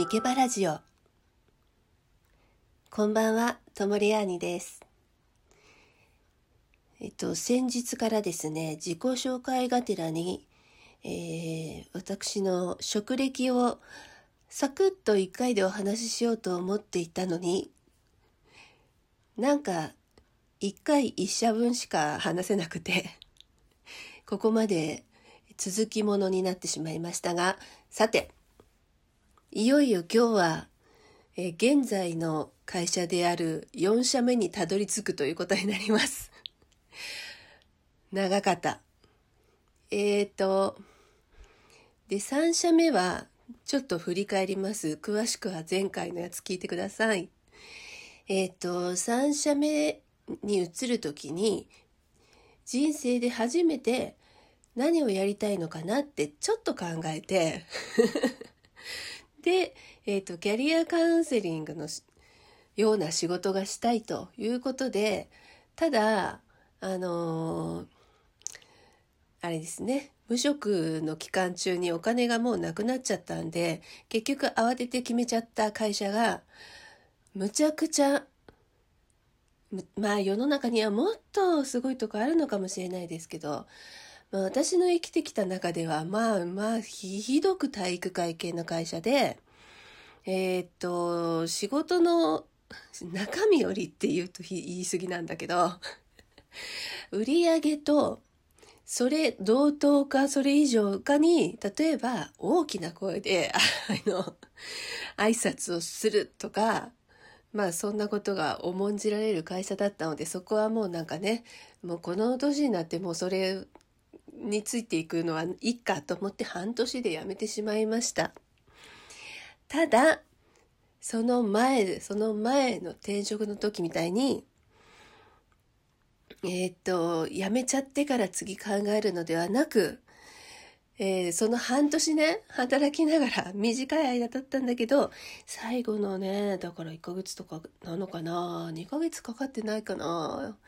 ミケバラジオ。こんばんはともりあにです。えっと先日からですね自己紹介がてらに、えー、私の職歴をサクッと一回でお話ししようと思っていたのになんか一回一社分しか話せなくてここまで続きものになってしまいましたがさていよいよ今日は、え現在の会社である4社目にたどり着くということになります。長かった。えーと、で、3社目はちょっと振り返ります。詳しくは前回のやつ聞いてください。えっ、ー、と、3社目に移るときに、人生で初めて何をやりたいのかなってちょっと考えて で、えっ、ー、と、キャリアカウンセリングのような仕事がしたいということで、ただ、あのー、あれですね、無職の期間中にお金がもうなくなっちゃったんで、結局慌てて決めちゃった会社が、むちゃくちゃ、まあ世の中にはもっとすごいとこあるのかもしれないですけど、まあ、私の生きてきた中では、まあまあ、ひどく体育会系の会社で、えー、っと、仕事の中身よりって言うと言い過ぎなんだけど、売上と、それ同等かそれ以上かに、例えば大きな声で、あの、挨拶をするとか、まあそんなことが重んじられる会社だったので、そこはもうなんかね、もうこの年になってもうそれについていくのはいいかと思って半年で辞めてしまいました。ただ、その前、その前の転職の時みたいに、えー、っと、辞めちゃってから次考えるのではなく、えー、その半年ね、働きながら短い間だったんだけど、最後のね、だから1ヶ月とかなのかな ?2 ヶ月かかってないかな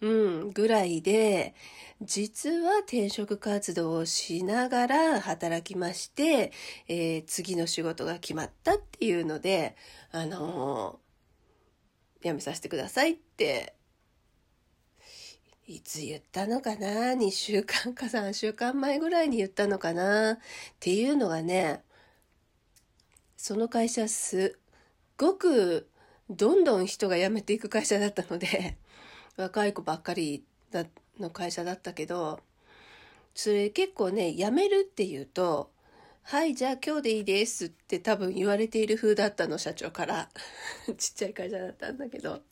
うん、ぐらいで、実は転職活動をしながら働きまして、えー、次の仕事が決まったっていうので、あのー、辞めさせてくださいって、いつ言ったのかな ?2 週間か3週間前ぐらいに言ったのかな？っていうのがね、その会社すっごくどんどん人が辞めていく会社だったので、若い子ばっかりだの会社だったけど、それ結構ね、辞めるって言うと、はい、じゃあ今日でいいですって多分言われている風だったの、社長から。ちっちゃい会社だったんだけど。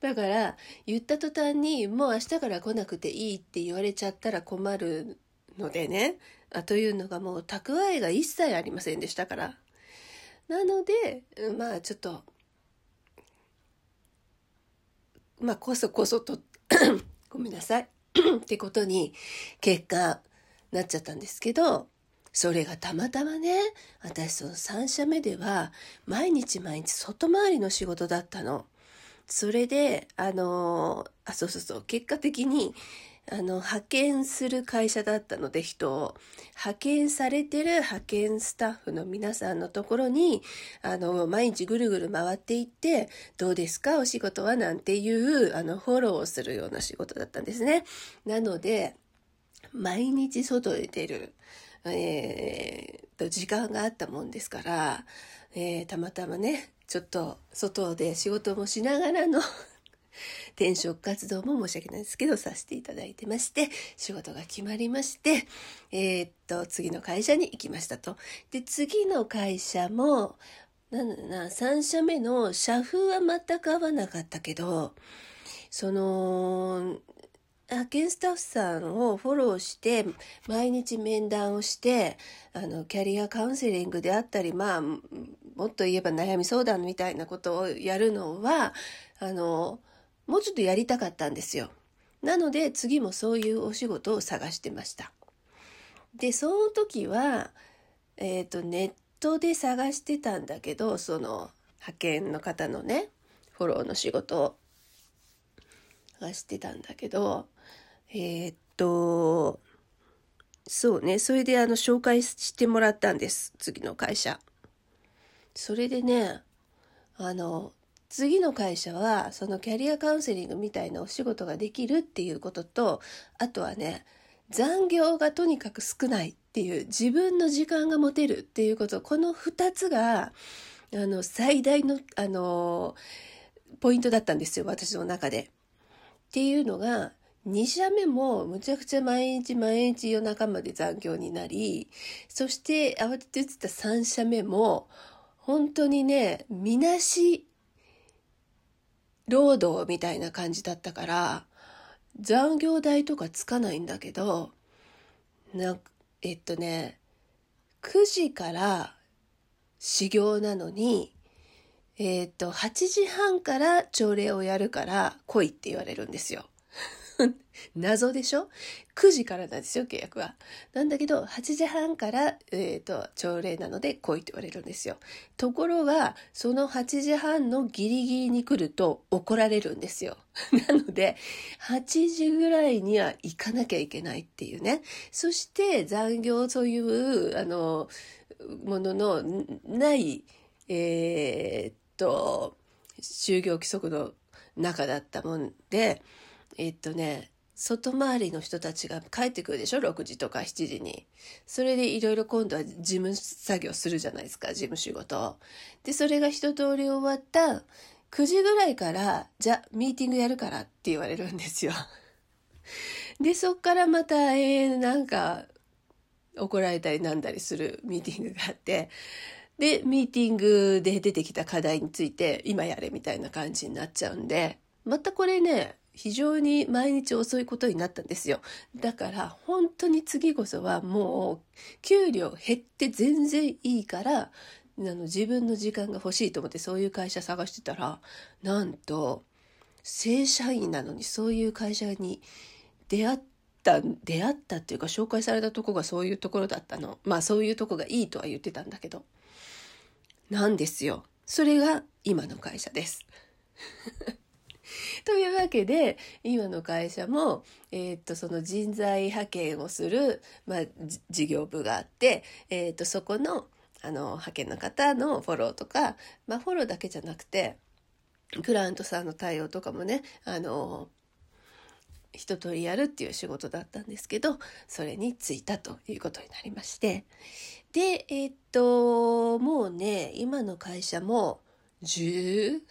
だから、言った途端に、もう明日から来なくていいって言われちゃったら困るのでね。あというのがもう蓄えが一切ありませんでしたから。なので、まあちょっと、まあ、こそこそと ごめんなさい ってことに、結果、なっちゃったんですけど、それがたまたまね、私その3社目では、毎日毎日外回りの仕事だったの。それで、あの、あ、そうそうそう、結果的に、あの、派遣する会社だったので人を、派遣されてる派遣スタッフの皆さんのところに、あの、毎日ぐるぐる回っていって、どうですか？お仕事はなんていう、あの、フォローをするような仕事だったんですね。なので、毎日外へ出る、えー、と、時間があったもんですから、えー、たまたまね、ちょっと外で仕事もしながらの転職活動も申し訳ないですけど、させていただいてまして、仕事が決まりまして、えー、っと、次の会社に行きましたと。で、次の会社も、なんな、3社目の社風は全く合わなかったけど、その、派遣スタッフさんをフォローして、毎日面談をして、あの、キャリアカウンセリングであったり、まあ、もっと言えば悩み相談みたいなことをやるのは、あの、もうちょっとやりたかったんですよ。なので次もそういうお仕事を探してました。で、その時は、えっ、ー、と、ネットで探してたんだけど、その派遣の方のね、フォローの仕事を探してたんだけど、えっ、と、そうね、それであの紹介してもらったんです。次の会社。それでねあの次の会社はそのキャリアカウンセリングみたいなお仕事ができるっていうこととあとはね残業がとにかく少ないっていう自分の時間が持てるっていうことこの2つがあの最大のあのポイントだったんですよ私の中で。っていうのが2社目もむちゃくちゃ毎日毎日夜中まで残業になりそして慌てて打った3社目も本当にねみなし労働みたいな感じだったから残業代とかつかないんだけどなえっとね9時から修行なのにえっと8時半から朝礼をやるから来いって言われるんですよ。謎でしょ ?9 時からなんですよ、契約は。なんだけど、8時半から、えっ、ー、と、朝礼なので来いって言われるんですよ。ところが、その8時半のギリギリに来ると怒られるんですよ。なので、8時ぐらいには行かなきゃいけないっていうね。そして残業という、あの、もののない、えー、っと、就業規則の中だったもんで、えっとね、外回りの人たちが帰ってくるでしょ ?6 時とか7時に。それでいろいろ今度は事務作業するじゃないですか、事務仕事。で、それが一通り終わった9時ぐらいから、じゃあ、ミーティングやるからって言われるんですよ。で、そっからまた、えー、なんか、怒られたりなんだりするミーティングがあって、で、ミーティングで出てきた課題について、今やれみたいな感じになっちゃうんで、またこれね、非常に毎日遅いことになったんですよ。だから本当に次こそはもう給料減って全然いいからあの自分の時間が欲しいと思ってそういう会社探してたらなんと正社員なのにそういう会社に出会った出会ったっていうか紹介されたとこがそういうところだったのまあそういうとこがいいとは言ってたんだけどなんですよそれが今の会社です。というわけで今の会社も、えー、っとその人材派遣をする、まあ、事業部があって、えー、っとそこのあの派遣の方のフォローとか、まあ、フォローだけじゃなくてクライアントさんの対応とかもねあの一通りやるっていう仕事だったんですけどそれに就いたということになりまして。でえー、っともうね今の会社も11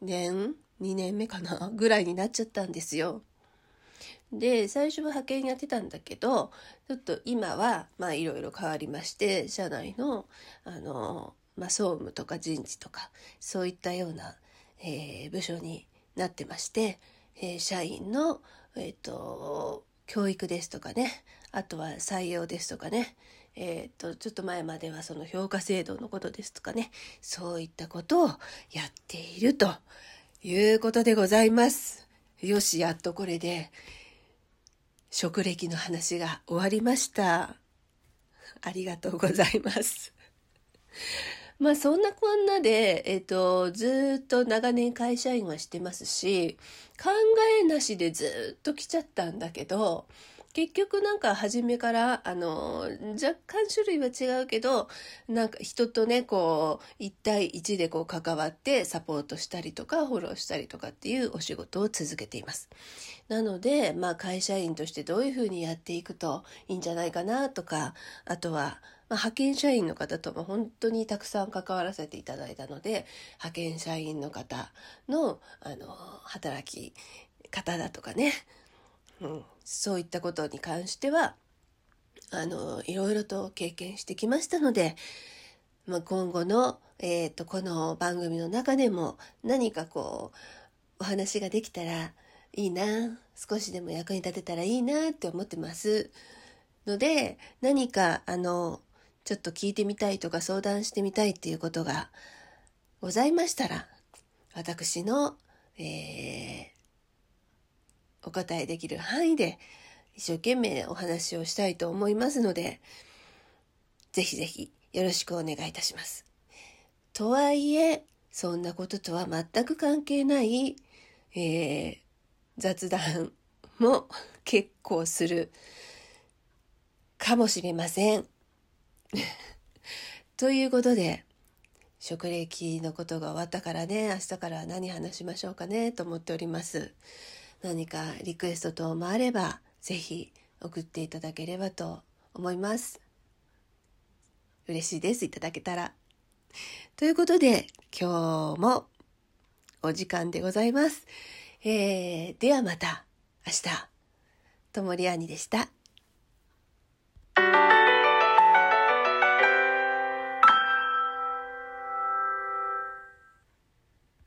年？2年目かな？ぐらいになっちゃったんですよ。で最初は派遣やってたんだけどちょっと今はまあいろいろ変わりまして社内のあの、まあ、総務とか人事とかそういったような、えー、部署になってまして、えー、社員の、えーと教育ですとかねあとは採用ですとかねえっ、と、ちょっと前まではその評価制度のことですとかね、そういったことをやっているということでございます。よし、やっとこれで、職歴の話が終わりました。ありがとうございます。まあそんなこんなで、えっ、ー、と、ずっと長年会社員はしてますし、考えなしでずっと来ちゃったんだけど、結局なんか初めからあの若干種類は違うけどなんか人とねこう1対1でこう関わってサポートしたりとかフォローしたりとかっていうお仕事を続けています。なので、まあ、会社員としてどういうふうにやっていくといいんじゃないかなとかあとはまあ、派遣社員の方とも本当にたくさん関わらせていただいたので派遣社員の方のあの働き方だとかねうん、そういったことに関してはあのいろいろと経験してきましたので、まあ、今後の、えーと、この番組の中でも何かこうお話ができたらいいな少しでも役に立てたらいいなって思ってます。ので何かあのちょっと聞いてみたいとか相談してみたいっていうことがございましたら私の、えーお答えできる範囲で一生懸命お話をしたいと思いますので、ぜひぜひよろしくお願いいたします。とはいえ、そんなこととは全く関係ない、えー、雑談も結構するかもしれません。ということで職歴のことが終わったからね明日から何話しましょうかねと思っております何かリクエスト等もあれば是非送っていただければと思います。嬉しいです。いただけたら。ということで今日もお時間でございます、えー、ではまた明日。ともりあにでした。